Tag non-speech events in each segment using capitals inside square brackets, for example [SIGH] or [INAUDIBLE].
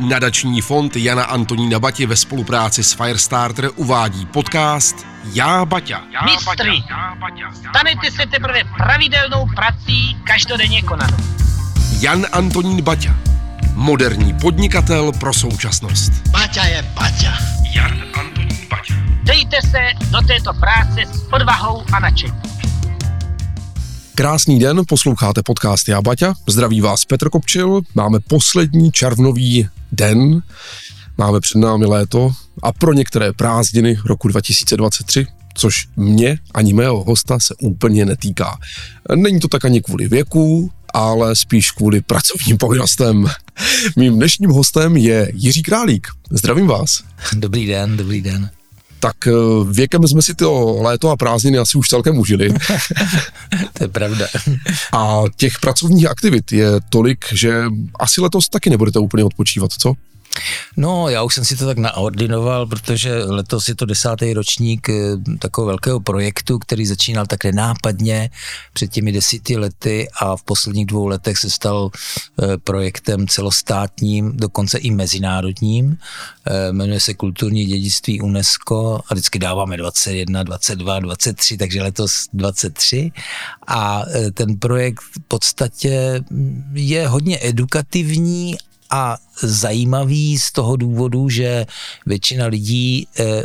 Nadační fond Jana Antonína Bati ve spolupráci s Firestarter uvádí podcast Já Baťa. Mistry, stanete se teprve pravidelnou prací každodenně konanou. Jan Antonín Baťa. Moderní podnikatel pro současnost. Baťa je Baťa. Jan Antonín Baťa. Dejte se do této práce s odvahou a nadšením. Krásný den, posloucháte podcast Já Baťa. Zdraví vás Petr Kopčil. Máme poslední červnový den. Máme před námi léto a pro některé prázdniny roku 2023, což mě ani mého hosta se úplně netýká. Není to tak ani kvůli věku, ale spíš kvůli pracovním povinnostem. Mým dnešním hostem je Jiří Králík. Zdravím vás. Dobrý den, dobrý den tak eh, věkem jsme si to léto a prázdniny asi už celkem užili. [LAUGHS] to je pravda. A těch pracovních aktivit je tolik, že asi letos taky nebudete úplně odpočívat, co? No, já už jsem si to tak naordinoval, protože letos je to desátý ročník eh, takového velkého projektu, který začínal tak nenápadně před těmi desíti lety a v posledních dvou letech se stal eh, projektem celostátním, dokonce i mezinárodním. Eh, jmenuje se Kulturní dědictví UNESCO a vždycky dáváme 21, 22, 23, takže letos 23. A ten projekt v podstatě je hodně edukativní a zajímavý z toho důvodu, že většina lidí eh,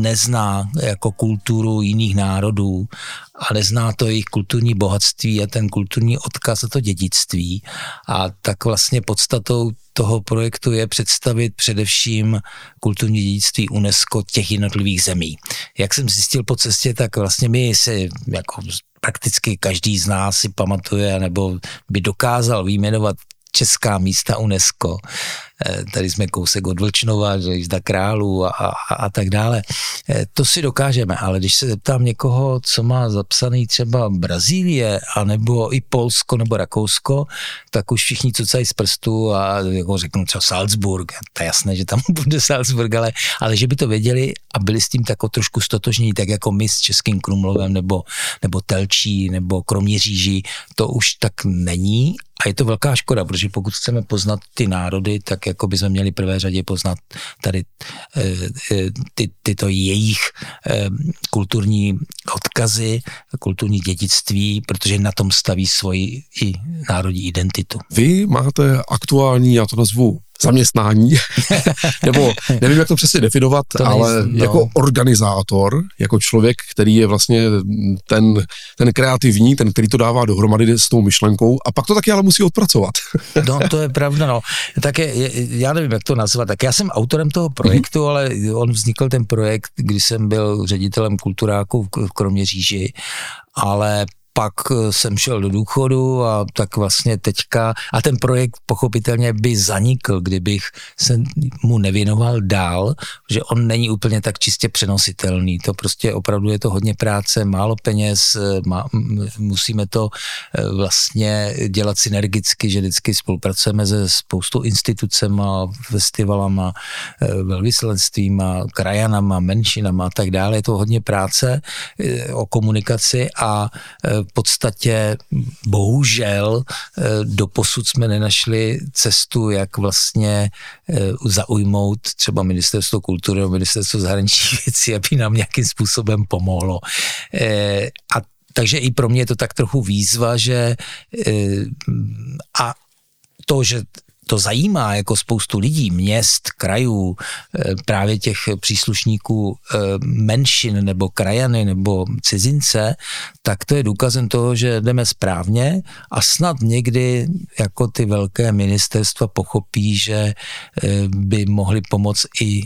nezná jako kulturu jiných národů a nezná to jejich kulturní bohatství a ten kulturní odkaz a to dědictví. A tak vlastně podstatou toho projektu je představit především kulturní dědictví UNESCO těch jednotlivých zemí. Jak jsem zjistil po cestě, tak vlastně my si jako prakticky každý z nás si pamatuje nebo by dokázal výjmenovat česká místa UNESCO. Eh, tady jsme kousek od Vlčnova, jízda králů a, a, a tak dále. Eh, to si dokážeme, ale když se zeptám někoho, co má zapsaný třeba Brazílie, anebo i Polsko nebo Rakousko, tak už všichni cucají z prstu a jako řeknu třeba Salzburg. To je jasné, že tam [LAUGHS] bude Salzburg, ale, ale že by to věděli a byli s tím tak trošku stotožní, tak jako my s Českým Krumlovem nebo, nebo Telčí nebo Kroměříží, to už tak není a je to velká škoda, protože pokud chceme poznat ty národy, tak jako bychom měli prvé řadě poznat tady e, ty, tyto jejich e, kulturní odkazy, kulturní dědictví, protože na tom staví svoji i národní identitu. Vy máte aktuální, já to nazvu zaměstnání, [LAUGHS] nebo nevím, jak to přesně definovat, to ale nejsem, no. jako organizátor, jako člověk, který je vlastně ten, ten kreativní, ten, který to dává dohromady s tou myšlenkou a pak to taky ale musí odpracovat. [LAUGHS] no, to je pravda, no. Tak je, já nevím, jak to nazvat, tak já jsem autorem toho projektu, mm-hmm. ale on vznikl ten projekt, když jsem byl ředitelem kulturáku v Kroměříži ale pak eh, jsem šel do důchodu a tak vlastně teďka, a ten projekt pochopitelně by zanikl, kdybych se mu nevěnoval dál, že on není úplně tak čistě přenositelný. To prostě opravdu je to hodně práce, málo peněz, eh, má, musíme to eh, vlastně dělat synergicky, že vždycky spolupracujeme se spoustou institucema, festivalama, velvyslanectvím, krajanama, menšinama a tak dále. Je to hodně práce o komunikaci a podstatě bohužel eh, do posud jsme nenašli cestu, jak vlastně eh, zaujmout třeba ministerstvo kultury nebo ministerstvo zahraničních [LAUGHS] věcí, aby nám nějakým způsobem pomohlo. Eh, a takže i pro mě je to tak trochu výzva, že a to, že to zajímá jako spoustu lidí, měst, krajů, eh, právě těch příslušníků eh, menšin nebo krajany nebo cizince, tak to je důkazem toho, že jdeme správně a snad někdy jako ty velké ministerstva pochopí, že eh, by mohli pomoct i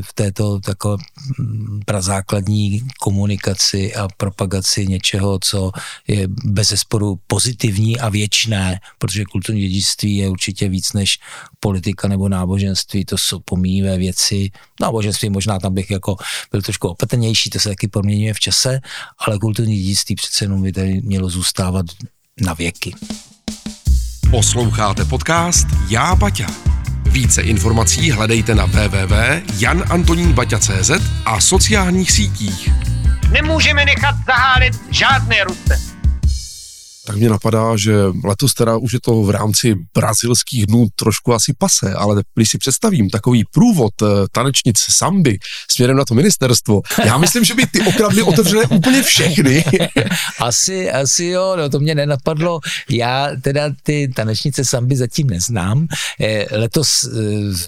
v této takové hm, prazákladní komunikaci a propagaci něčeho, co je bez zesporu pozitivní a věčné, protože kulturní dědictví je určitě víc než než politika nebo náboženství, to jsou pomíjivé věci. Náboženství možná tam bych jako byl trošku opatrnější, to se taky proměňuje v čase, ale kulturní dědictví přece jenom by tady mělo zůstávat na věky. Posloucháte podcast Já Baťa. Více informací hledejte na www.janantoninbaťa.cz a sociálních sítích. Nemůžeme nechat zahálit žádné ruce. Tak mě napadá, že letos teda už je to v rámci brazilských dnů trošku asi pase, ale když si představím takový průvod eh, tanečnic samby směrem na to ministerstvo, já [LAUGHS] myslím, že by ty okradly otevřené úplně všechny. [LAUGHS] asi, asi jo, no to mě nenapadlo. Já teda ty tanečnice samby zatím neznám. Eh, letos eh,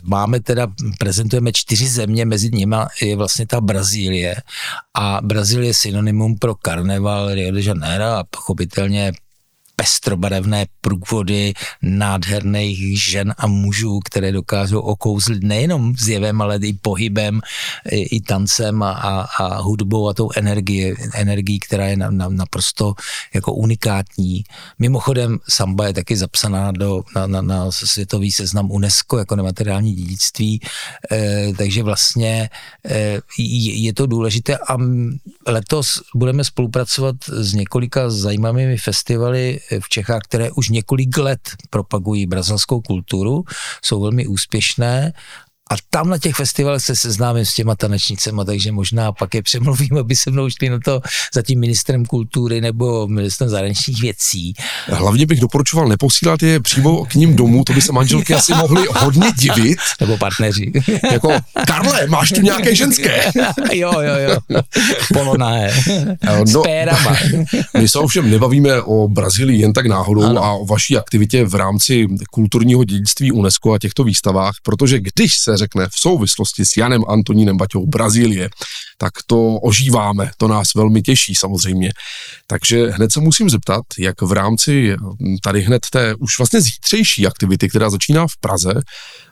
máme teda, prezentujeme čtyři země, mezi nimi je vlastně ta Brazílie a Brazílie je synonymum pro karneval Rio de Janeiro a pochopitelně pestrobarevné průvody nádherných žen a mužů, které dokážou okouzlit nejenom zjevem, ale i pohybem, i, i tancem a, a, a hudbou a tou energií, energií která je na, na, naprosto jako unikátní. Mimochodem samba je taky zapsaná do, na, na, na světový seznam UNESCO jako nemateriální dědictví, e, takže vlastně e, je to důležité a letos budeme spolupracovat s několika zajímavými festivaly v Čechách, které už několik let propagují brazilskou kulturu, jsou velmi úspěšné a tam na těch festivalech se seznámím s těma tanečnicema, takže možná pak je přemluvím, aby se mnou šli na to za tím ministrem kultury nebo ministrem zahraničních věcí. Hlavně bych doporučoval neposílat je přímo k ním domů, to by se manželky asi mohly hodně divit. [LAUGHS] Nebo partneři. [LAUGHS] jako, Karle, máš tu nějaké ženské? [LAUGHS] jo, jo, jo. Poloné. No, S pérama. my se ovšem nebavíme o Brazílii jen tak náhodou ano. a o vaší aktivitě v rámci kulturního dědictví UNESCO a těchto výstavách, protože když se řekne v souvislosti s Janem Antonínem Baťou Brazílie, tak to ožíváme, to nás velmi těší samozřejmě. Takže hned se musím zeptat, jak v rámci tady hned té už vlastně zítřejší aktivity, která začíná v Praze,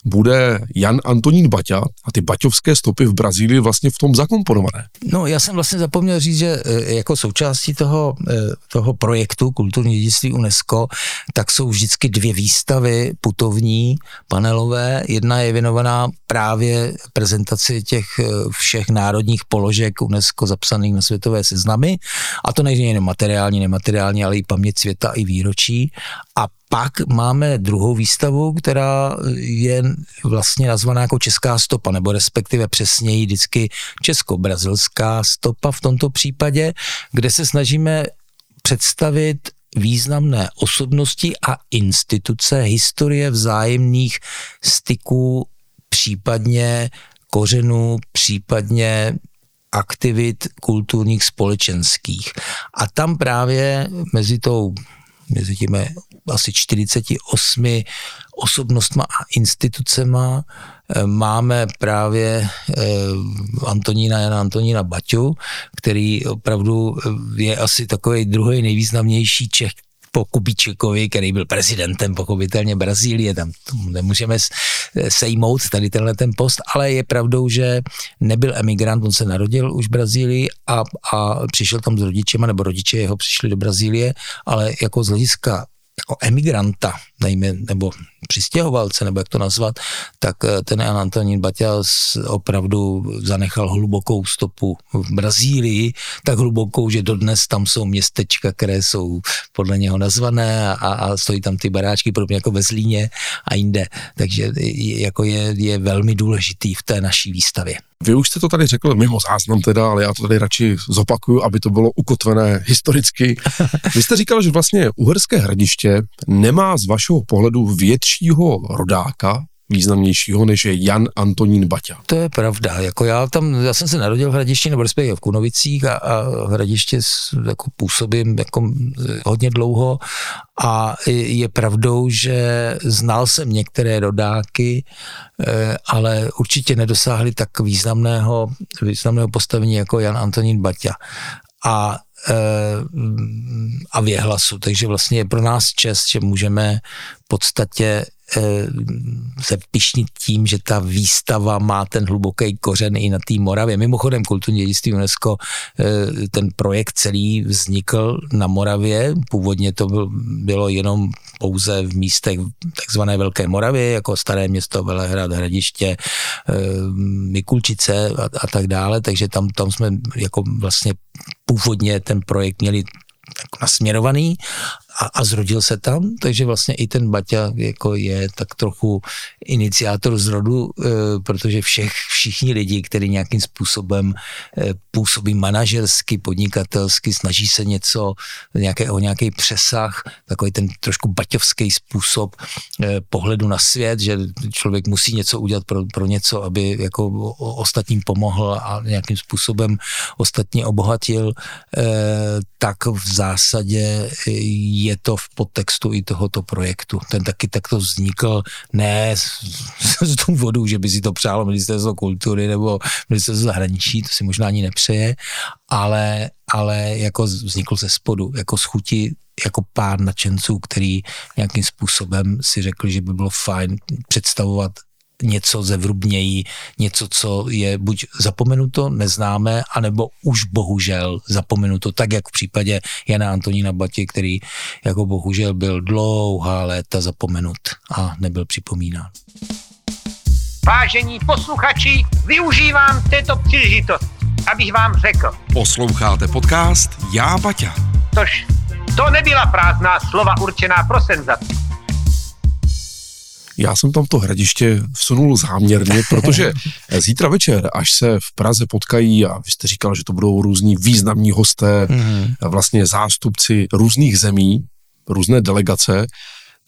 bude Jan Antonín Baťa a ty baťovské stopy v Brazílii vlastně v tom zakomponované. No já jsem vlastně zapomněl říct, že e, jako součástí toho, e, toho projektu kulturní dědictví UNESCO, tak jsou vždycky dvě výstavy putovní, panelové. Jedna je věnovaná právě prezentaci těch e, všech národních položek UNESCO zapsaných na světové seznamy. A to není jen materiální, nemateriální, ale i paměť světa, i výročí. A pak máme druhou výstavu, která je vlastně nazvaná jako Česká stopa, nebo respektive přesněji vždycky Česko-brazilská stopa v tomto případě, kde se snažíme představit významné osobnosti a instituce, historie vzájemných styků, případně kořenů, případně aktivit kulturních společenských. A tam právě mezi tou mezi těmi asi 48 osobnostma a institucema eh, máme právě eh, Antonína Jana Antonína Baťu, který opravdu eh, je asi takový druhý nejvýznamnější Čech, po Kubíčekovi, který byl prezidentem pochopitelně Brazílie, tam nemůžeme sejmout tady tenhle ten post, ale je pravdou, že nebyl emigrant, on se narodil už v Brazílii a, a přišel tam s rodičema, nebo rodiče jeho přišli do Brazílie, ale jako z hlediska jako emigranta, nejme, nebo přistěhovalce, nebo jak to nazvat, tak eh, ten Jan Antonín Baťa opravdu zanechal hlubokou stopu v Brazílii, tak hlubokou, že dodnes tam jsou městečka, které jsou podle něho nazvané a, a stojí tam ty baráčky, podobně jako ve Zlíně a jinde. Takže jako je, je velmi důležitý v té naší výstavě. Vy už jste to tady řekl mimo záznam teda, ale já to tady radši zopakuju, aby to bylo ukotvené historicky. [LAUGHS] Vy jste říkal, že vlastně Uherské hradiště nemá z vašeho pohledu většího rodáka, významnějšího, než je Jan Antonín Baťa. To je pravda. Jako já tam, já jsem se narodil v Hradišti, nebo respektive v Kunovicích a, a v Hradiště jako působím jako hodně dlouho a je pravdou, že znal jsem některé rodáky, eh, ale určitě nedosáhli tak významného, významného postavení jako Jan Antonín Baťa. A a věhlasu. Takže vlastně je pro nás čest, že můžeme v podstatě Eh, se pišnit tím, že ta výstava má ten hluboký kořen i na té Moravě. Mimochodem kulturní dědictví UNESCO, eh, ten projekt celý vznikl na Moravě. Původně to bylo jenom pouze v místech takzvané Velké Moravy, jako Staré město, Velehrad, Hradiště, eh, Mikulčice a, a tak dále, takže tam, tam jsme jako vlastně původně ten projekt měli nasměrovaný a, a zrodil se tam, takže vlastně i ten Baťa jako je tak trochu iniciátor zrodu, e, protože všech, všichni lidi, kteří nějakým způsobem e, působí manažersky, podnikatelsky, snaží se něco, nějaké, o nějaký přesah, takový ten trošku baťovský způsob e, pohledu na svět, že člověk musí něco udělat pro, pro něco, aby jako ostatním pomohl a nějakým způsobem ostatní obohatil, tak v zásadě je to v podtextu i tohoto projektu. Ten taky takto vznikl ne z, z důvodu, že by si to přálo ministerstvo kultury nebo ministerstvo zahraničí, to si možná ani nepřeje, ale, ale jako vznikl ze spodu, jako z chuti jako pár nadšenců, který nějakým způsobem si řekli, že by bylo fajn představovat něco zevrubněji, něco, co je buď zapomenuto, neznáme, anebo už bohužel zapomenuto, tak jak v případě Jana Antonína Bati, který jako bohužel byl dlouhá léta zapomenut a nebyl připomínán. Vážení posluchači, využívám této příležitosti, abych vám řekl. Posloucháte podcast Já Baťa. Tož to nebyla prázdná slova určená pro senzaci já jsem tam to hradiště vsunul záměrně, [LAUGHS] protože zítra večer, až se v Praze potkají, a vy jste říkal, že to budou různí významní hosté, mm-hmm. vlastně zástupci různých zemí, různé delegace,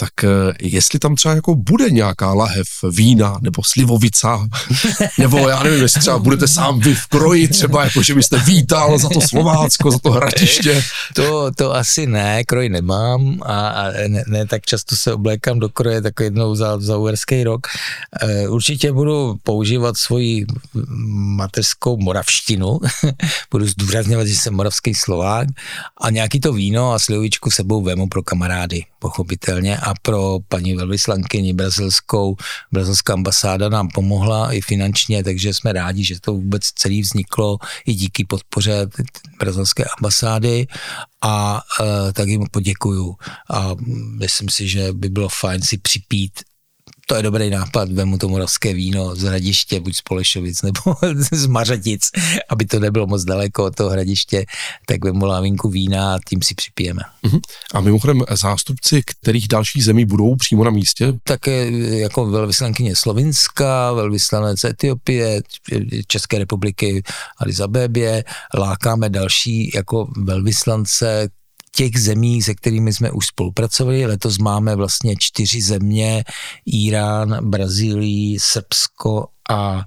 tak eh, jestli tam třeba jako bude nějaká lahev vína nebo slivovica, [LAUGHS] nebo já nevím, jestli třeba budete sám vy v kroji třeba, jako že byste vítal za to Slovácko, za to hradiště. [LAUGHS] To, to asi ne, kroj nemám a, a ne, ne, tak často se oblékám do kroje, tak jednou za, za uherský rok. E, určitě budu používat svoji mateřskou moravštinu, [LAUGHS] budu zdůrazňovat, že jsem moravský Slovák a nějaký to víno a slivovičku sebou vemu pro kamarády, pochopitelně. A pro paní velvyslankyni brazilskou, brazilská ambasáda nám pomohla i finančně, takže jsme rádi, že to vůbec celý vzniklo i díky podpoře brazilské ambasády. A e, tak jim poděkuju. A myslím si, že by bylo fajn si připít to je dobrý nápad, vemu to moravské víno z hradiště, buď z Polešovic nebo [LAUGHS] z Mařatic, aby to nebylo moc daleko od toho hradiště, tak vemu lávinku vína a tím si připijeme. Uh-huh. A mimochodem zástupci kterých dalších zemí budou přímo na místě? Také jako velvyslankyně Slovinska, velvyslanec Etiopie, České republiky Addis Abebě, lákáme další jako velvyslance, těch zemí, se kterými jsme už spolupracovali. Letos máme vlastně čtyři země, Irán, Brazílii, Srbsko a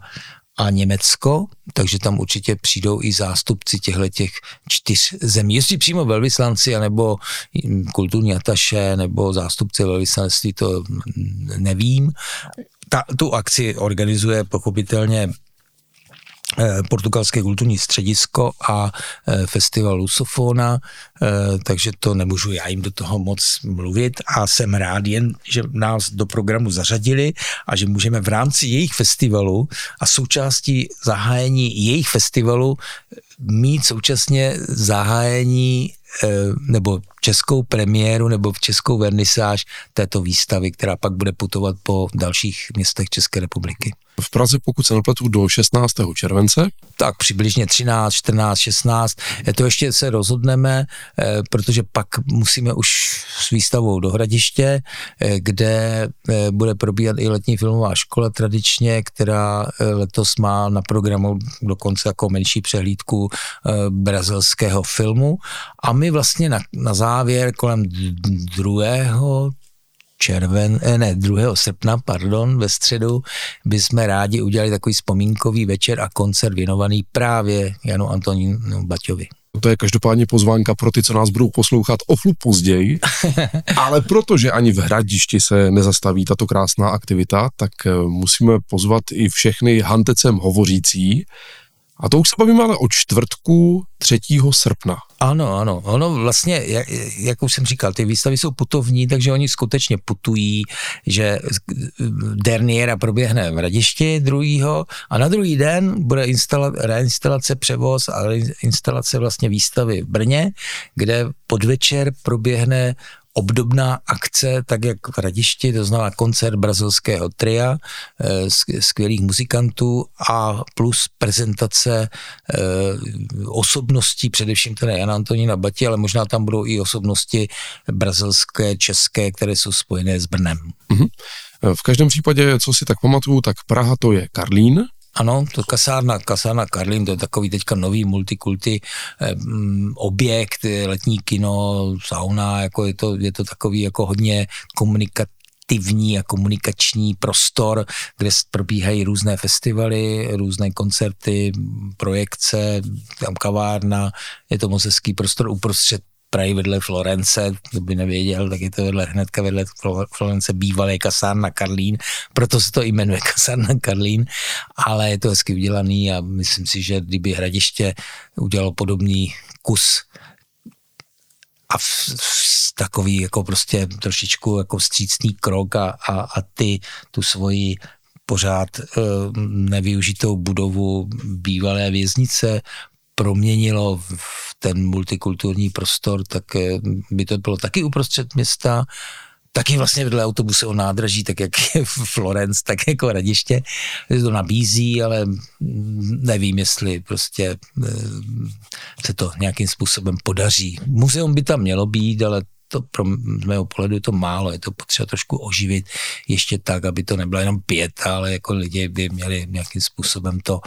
a Německo, takže tam určitě přijdou i zástupci těchto těch čtyř zemí. Jestli přímo velvyslanci, anebo kulturní ataše, nebo zástupci velvyslanství, to nevím. Ta, tu akci organizuje pochopitelně portugalské kulturní středisko a eh, festival Lusofona, eh, takže to nemůžu já jim do toho moc mluvit a jsem rád jen, že nás do programu zařadili a že můžeme v rámci jejich festivalu a součástí zahájení jejich festivalu mít současně zahájení nebo českou premiéru nebo v českou vernisáž této výstavy, která pak bude putovat po dalších městech České republiky v Praze, pokud se nepletu, do 16. července. Tak přibližně 13, 14, 16. To ještě se rozhodneme, eh, protože pak musíme už s výstavou do Hradiště, eh, kde eh, bude probíhat i letní filmová škola tradičně, která letos má na programu dokonce jako menší přehlídku brazilského filmu. A my vlastně na, na závěr kolem druhého, červen, eh, ne, 2. srpna, pardon, ve středu, bychom rádi udělali takový vzpomínkový večer a koncert věnovaný právě Janu Antonínu Baťovi. To je každopádně pozvánka pro ty, co nás budou poslouchat o chlup později, [LAUGHS] ale protože ani v Hradišti se nezastaví tato krásná aktivita, tak eh, musíme pozvat i všechny hantecem hovořící, a to už se bavíme ale o čtvrtku 3. srpna. Ano, ano. Ono vlastně, jak, jak už jsem říkal, ty výstavy jsou putovní, takže oni skutečně putují, že derniéra proběhne v Radišti druhýho a na druhý den bude instala, reinstalace, převoz a instalace vlastně výstavy v Brně, kde podvečer proběhne obdobná akce, tak jak v Radišti, to znamená koncert brazilského tria, eh, skvělých muzikantů a plus prezentace eh, osobností, především teda Jana Antonína Bati, ale možná tam budou i osobnosti brazilské, české, které jsou spojené s Brnem. Mm-hmm. V každém případě, co si tak pamatuju, tak Praha to je Karlín, ano, to kasárna, kasárna Karlin, to je takový teďka nový multikulty eh, mm, objekt, letní kino, sauna, jako je to, je to takový jako hodně komunikativní a komunikační prostor, kde probíhají různé festivaly, různé koncerty, projekce, tam kavárna, je to moc hezký prostor uprostřed Prahy vedle Florence, kdo by nevěděl, tak je to vedle, hnedka vedle Florence bývalý kasárna Karlín, proto se to jmenuje [LAUGHS] kasárna Karlín, ale je to hezky udělaný a myslím si, že kdyby Hradiště udělalo podobný kus a v, v takový jako prostě trošičku jako vstřícný krok a, a, a ty tu svoji pořád uh, nevyužitou budovu bývalé věznice proměnilo v ten multikulturní prostor, tak eh, by to bylo taky uprostřed města, taky vlastně vedle autobuse o nádraží, tak jak je Florence, tak jako Radiště, to nabízí, ale nevím, jestli prostě eh, se to nějakým způsobem podaří. Muzeum by tam mělo být, ale to pro mého pohledu je to málo, je to potřeba trošku oživit ještě tak, aby to nebylo jenom pět, ale jako lidi by měli nějakým způsobem to,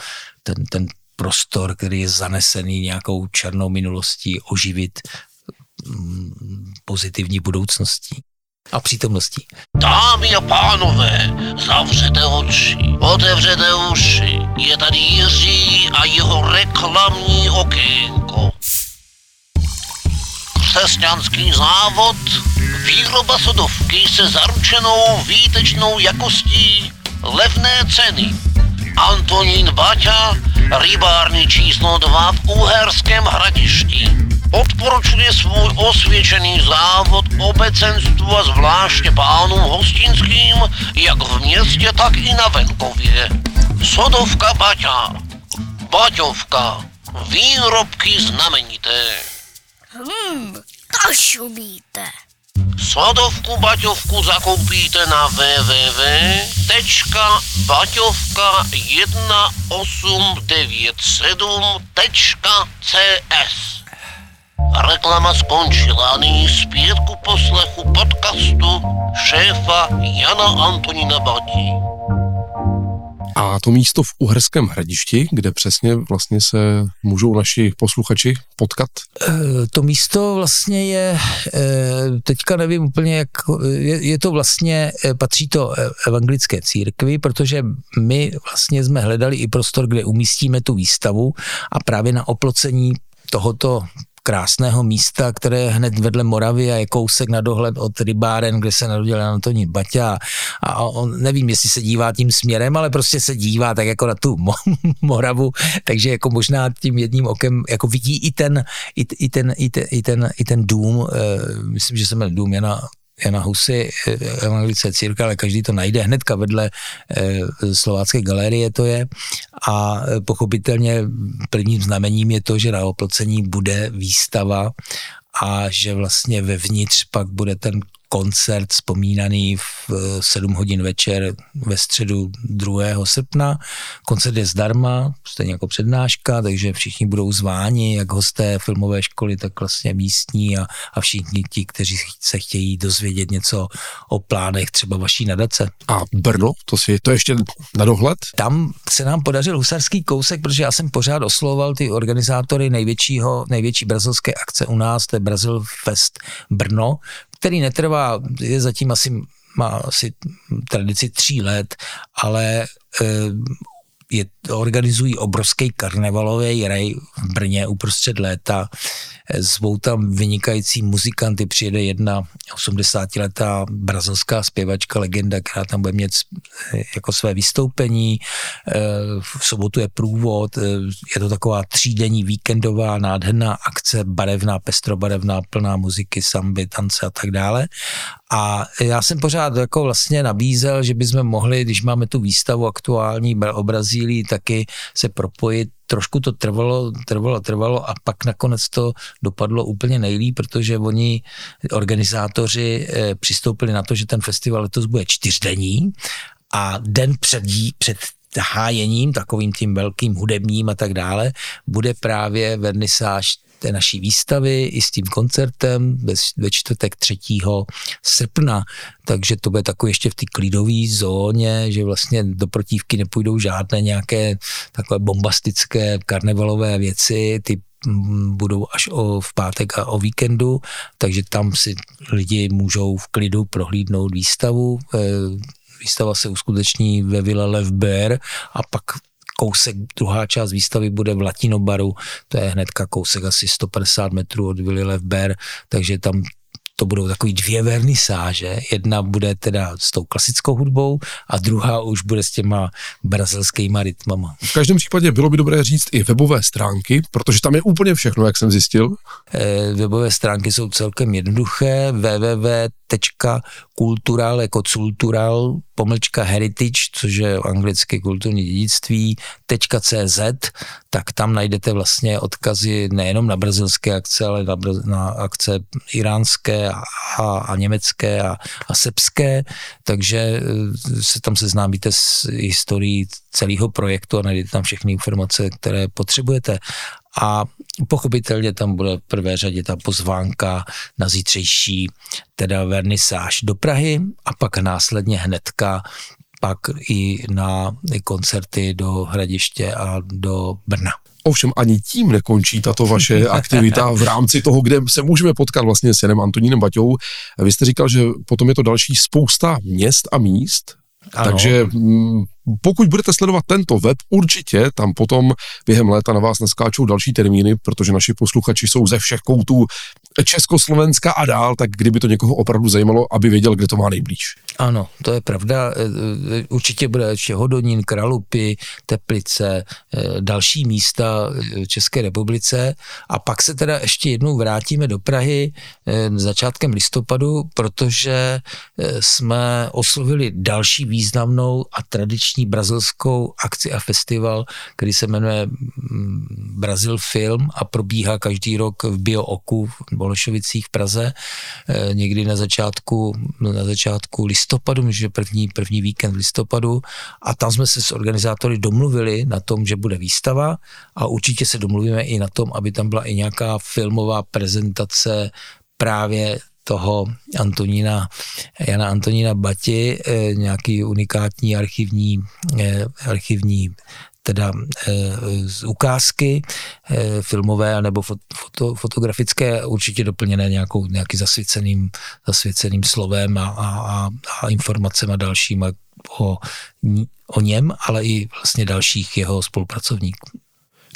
ten, ten prostor, který je zanesený nějakou černou minulostí, oživit mm, pozitivní budoucností a přítomností. Dámy a pánové, zavřete oči, otevřete uši. Je tady Jiří a jeho reklamní okénko. Křesťanský závod, výroba sodovky se zaručenou výtečnou jakostí, levné ceny. Antonín Baťa rybárny číslo 2 v Uherském hradišti. Odporučuje svůj osvědčený závod obecenstvu a zvláště pánům hostinským, jak v městě, tak i na venkově. Sodovka Baťa, Baťovka, výrobky znamenité. Hmm, kašumíte. Sladovku Baťovku zakoupíte na www.1897.cs. Reklama skončila a nyní zpět ku poslechu podcastu šéfa Jana Antonina Batí. A to místo v Uherském hradišti, kde přesně vlastně se můžou naši posluchači potkat? Eh, to místo vlastně je, eh, teďka nevím úplně, jak, je, je to vlastně, eh, patří to evangelické církvi, protože my vlastně jsme hledali i prostor, kde umístíme tu výstavu a právě na oplocení tohoto krásného místa, které je hned vedle Moravy a je kousek na dohled od rybáren, kde se narodil Antonín Baťa. A on, nevím, jestli se dívá tím směrem, ale prostě se dívá tak jako na tu [LAUGHS] Moravu, takže jako možná tím jedním okem jako vidí i ten, i, i ten, i ten, i ten, i ten dům, eh, myslím, že se jmenuje dům Jana Jana Husy, eh, evangelické círka, ale každý to najde hnedka vedle eh, slovácké galerie to je. A eh, pochopitelně prvním znamením je to, že na oplocení bude výstava a že vlastně vevnitř pak bude ten koncert vzpomínaný v 7 eh, hodin večer ve středu 2. srpna. Koncert je zdarma, stejně jako přednáška, takže všichni budou zváni, jak hosté filmové školy, tak vlastně místní a, a všichni ti, kteří se chtějí dozvědět něco o plánech třeba vaší nadace. A Brno, to, si, to ještě na dohled? Tam se nám podařil husarský kousek, protože já jsem pořád oslovoval ty organizátory největšího, největší brazilské akce u nás, to je Brazil Fest Brno, který netrvá, je zatím asi, má asi tradici tří let, ale eh, je, organizují obrovský karnevalový rej v Brně uprostřed léta. Zvou tam vynikající muzikanty, přijede jedna 80-letá brazilská zpěvačka, legenda, která tam bude mít eh, jako své vystoupení. Eh, v sobotu je průvod, eh, je to taková třídenní víkendová nádherná akce, barevná, pestrobarevná, plná muziky, samby, tance a tak dále. A já jsem pořád jako vlastně nabízel, že bychom mohli, když máme tu výstavu aktuální o Brazílii, taky se propojit. Trošku to trvalo, trvalo, trvalo a pak nakonec to dopadlo úplně nejlíp, protože oni, organizátoři, eh, přistoupili na to, že ten festival letos bude čtyřdenní a den před, před hájením, takovým tím velkým hudebním a tak dále, bude právě vernisáž té naší výstavy i s tím koncertem ve čtvrtek 3. srpna, takže to bude takový ještě v té klidové zóně, že vlastně do protivky nepůjdou žádné nějaké takové bombastické karnevalové věci, ty budou až o, v pátek a o víkendu, takže tam si lidi můžou v klidu prohlídnout výstavu. E, výstava se uskuteční ve Villa Levber a pak kousek, druhá část výstavy bude v Latinobaru, to je hnedka kousek asi 150 metrů od Villa Levber, takže tam to budou takový dvě vernisáže. Jedna bude teda s tou klasickou hudbou a druhá už bude s těma brazilskými rytmama. V každém případě bylo by dobré říct i webové stránky, protože tam je úplně všechno, jak jsem zjistil. E, webové stránky jsou celkem jednoduché. www.kultural jako cultural pomlčka heritage, což je anglicky kulturní dědictví, .cz, tak tam najdete vlastně odkazy nejenom na brazilské akce, ale na, na akce iránské a, a, a německé a, a srbské, takže eh, se tam seznámíte s historií celého projektu a najdete tam všechny informace, které potřebujete. A pochopitelně tam bude v prvé řadě ta pozvánka na zítřejší teda vernisáž do Prahy a pak následně hnedka pak i na koncerty do Hradiště a do Brna. Ovšem ani tím nekončí tato vaše [LAUGHS] aktivita v rámci toho, kde se můžeme potkat vlastně s Janem Antonínem Baťou. Vy jste říkal, že potom je to další spousta měst a míst, ano. Takže mm, pokud budete sledovat tento web, určitě tam potom během léta na vás naskáčou další termíny, protože naši posluchači jsou ze všech koutů Československa a dál, tak kdyby to někoho opravdu zajímalo, aby věděl, kde to má nejblíž. Ano, to je pravda. E, e, určitě bude ještě Hodonín, Kralupy, Teplice, e, další místa v České republice a pak se teda ještě jednou vrátíme do Prahy začátkem listopadu, protože jsme oslovili další významnou a tradiční brazilskou akci a festival, který se jmenuje mm, Brazil Film a probíhá každý rok v Biooku Bolešovicích v Praze, někdy na začátku, na začátku listopadu listopadu, že první, první víkend v listopadu. A tam jsme se s organizátory domluvili na tom, že bude výstava. A určitě se domluvíme i na tom, aby tam byla i nějaká filmová prezentace právě toho Antonína, Jana Antonína Bati, eh, nějaký unikátní archivní, eh, archivní teda e, z ukázky e, filmové nebo foto, fotografické, určitě doplněné nějakou, nějaký zasvěceným, zasvěceným slovem a, a, a informacemi a dalšíma o, o něm, ale i vlastně dalších jeho spolupracovníků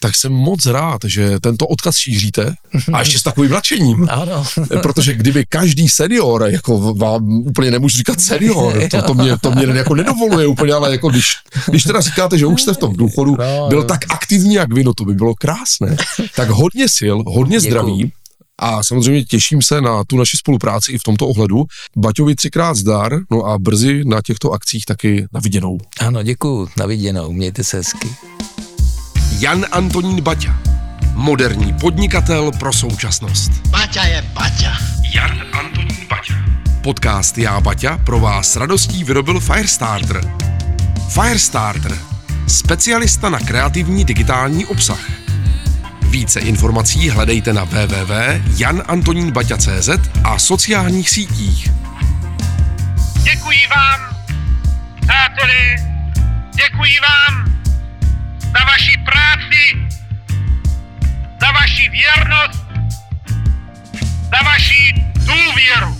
tak jsem moc rád, že tento odkaz šíříte a ještě s takovým nadšením. Ano. [LAUGHS] Protože kdyby každý senior, jako vám úplně nemůžu říkat senior, to, to, mě, to mě jako nedovoluje úplně, ale jako když, když teda říkáte, že už jste v tom důchodu, no, byl tak aktivní jak vy, no to by bylo krásné. Tak hodně sil, hodně zdraví, a samozřejmě těším se na tu naši spolupráci i v tomto ohledu. Baťovi třikrát zdar, no a brzy na těchto akcích taky na viděnou. Ano, děkuji, na viděnou, mějte se hezky. Jan Antonín Baťa. Moderní podnikatel pro současnost. Baťa je Baťa. Jan Antonín Baťa. Podcast Já Baťa pro vás s radostí vyrobil Firestarter. Firestarter. Specialista na kreativní digitální obsah. Více informací hledejte na www.janantoninbaťa.cz a sociálních sítích. Děkuji vám, přáteli, děkuji vám za vaši праці, за вашу вірність, за вашу довіру.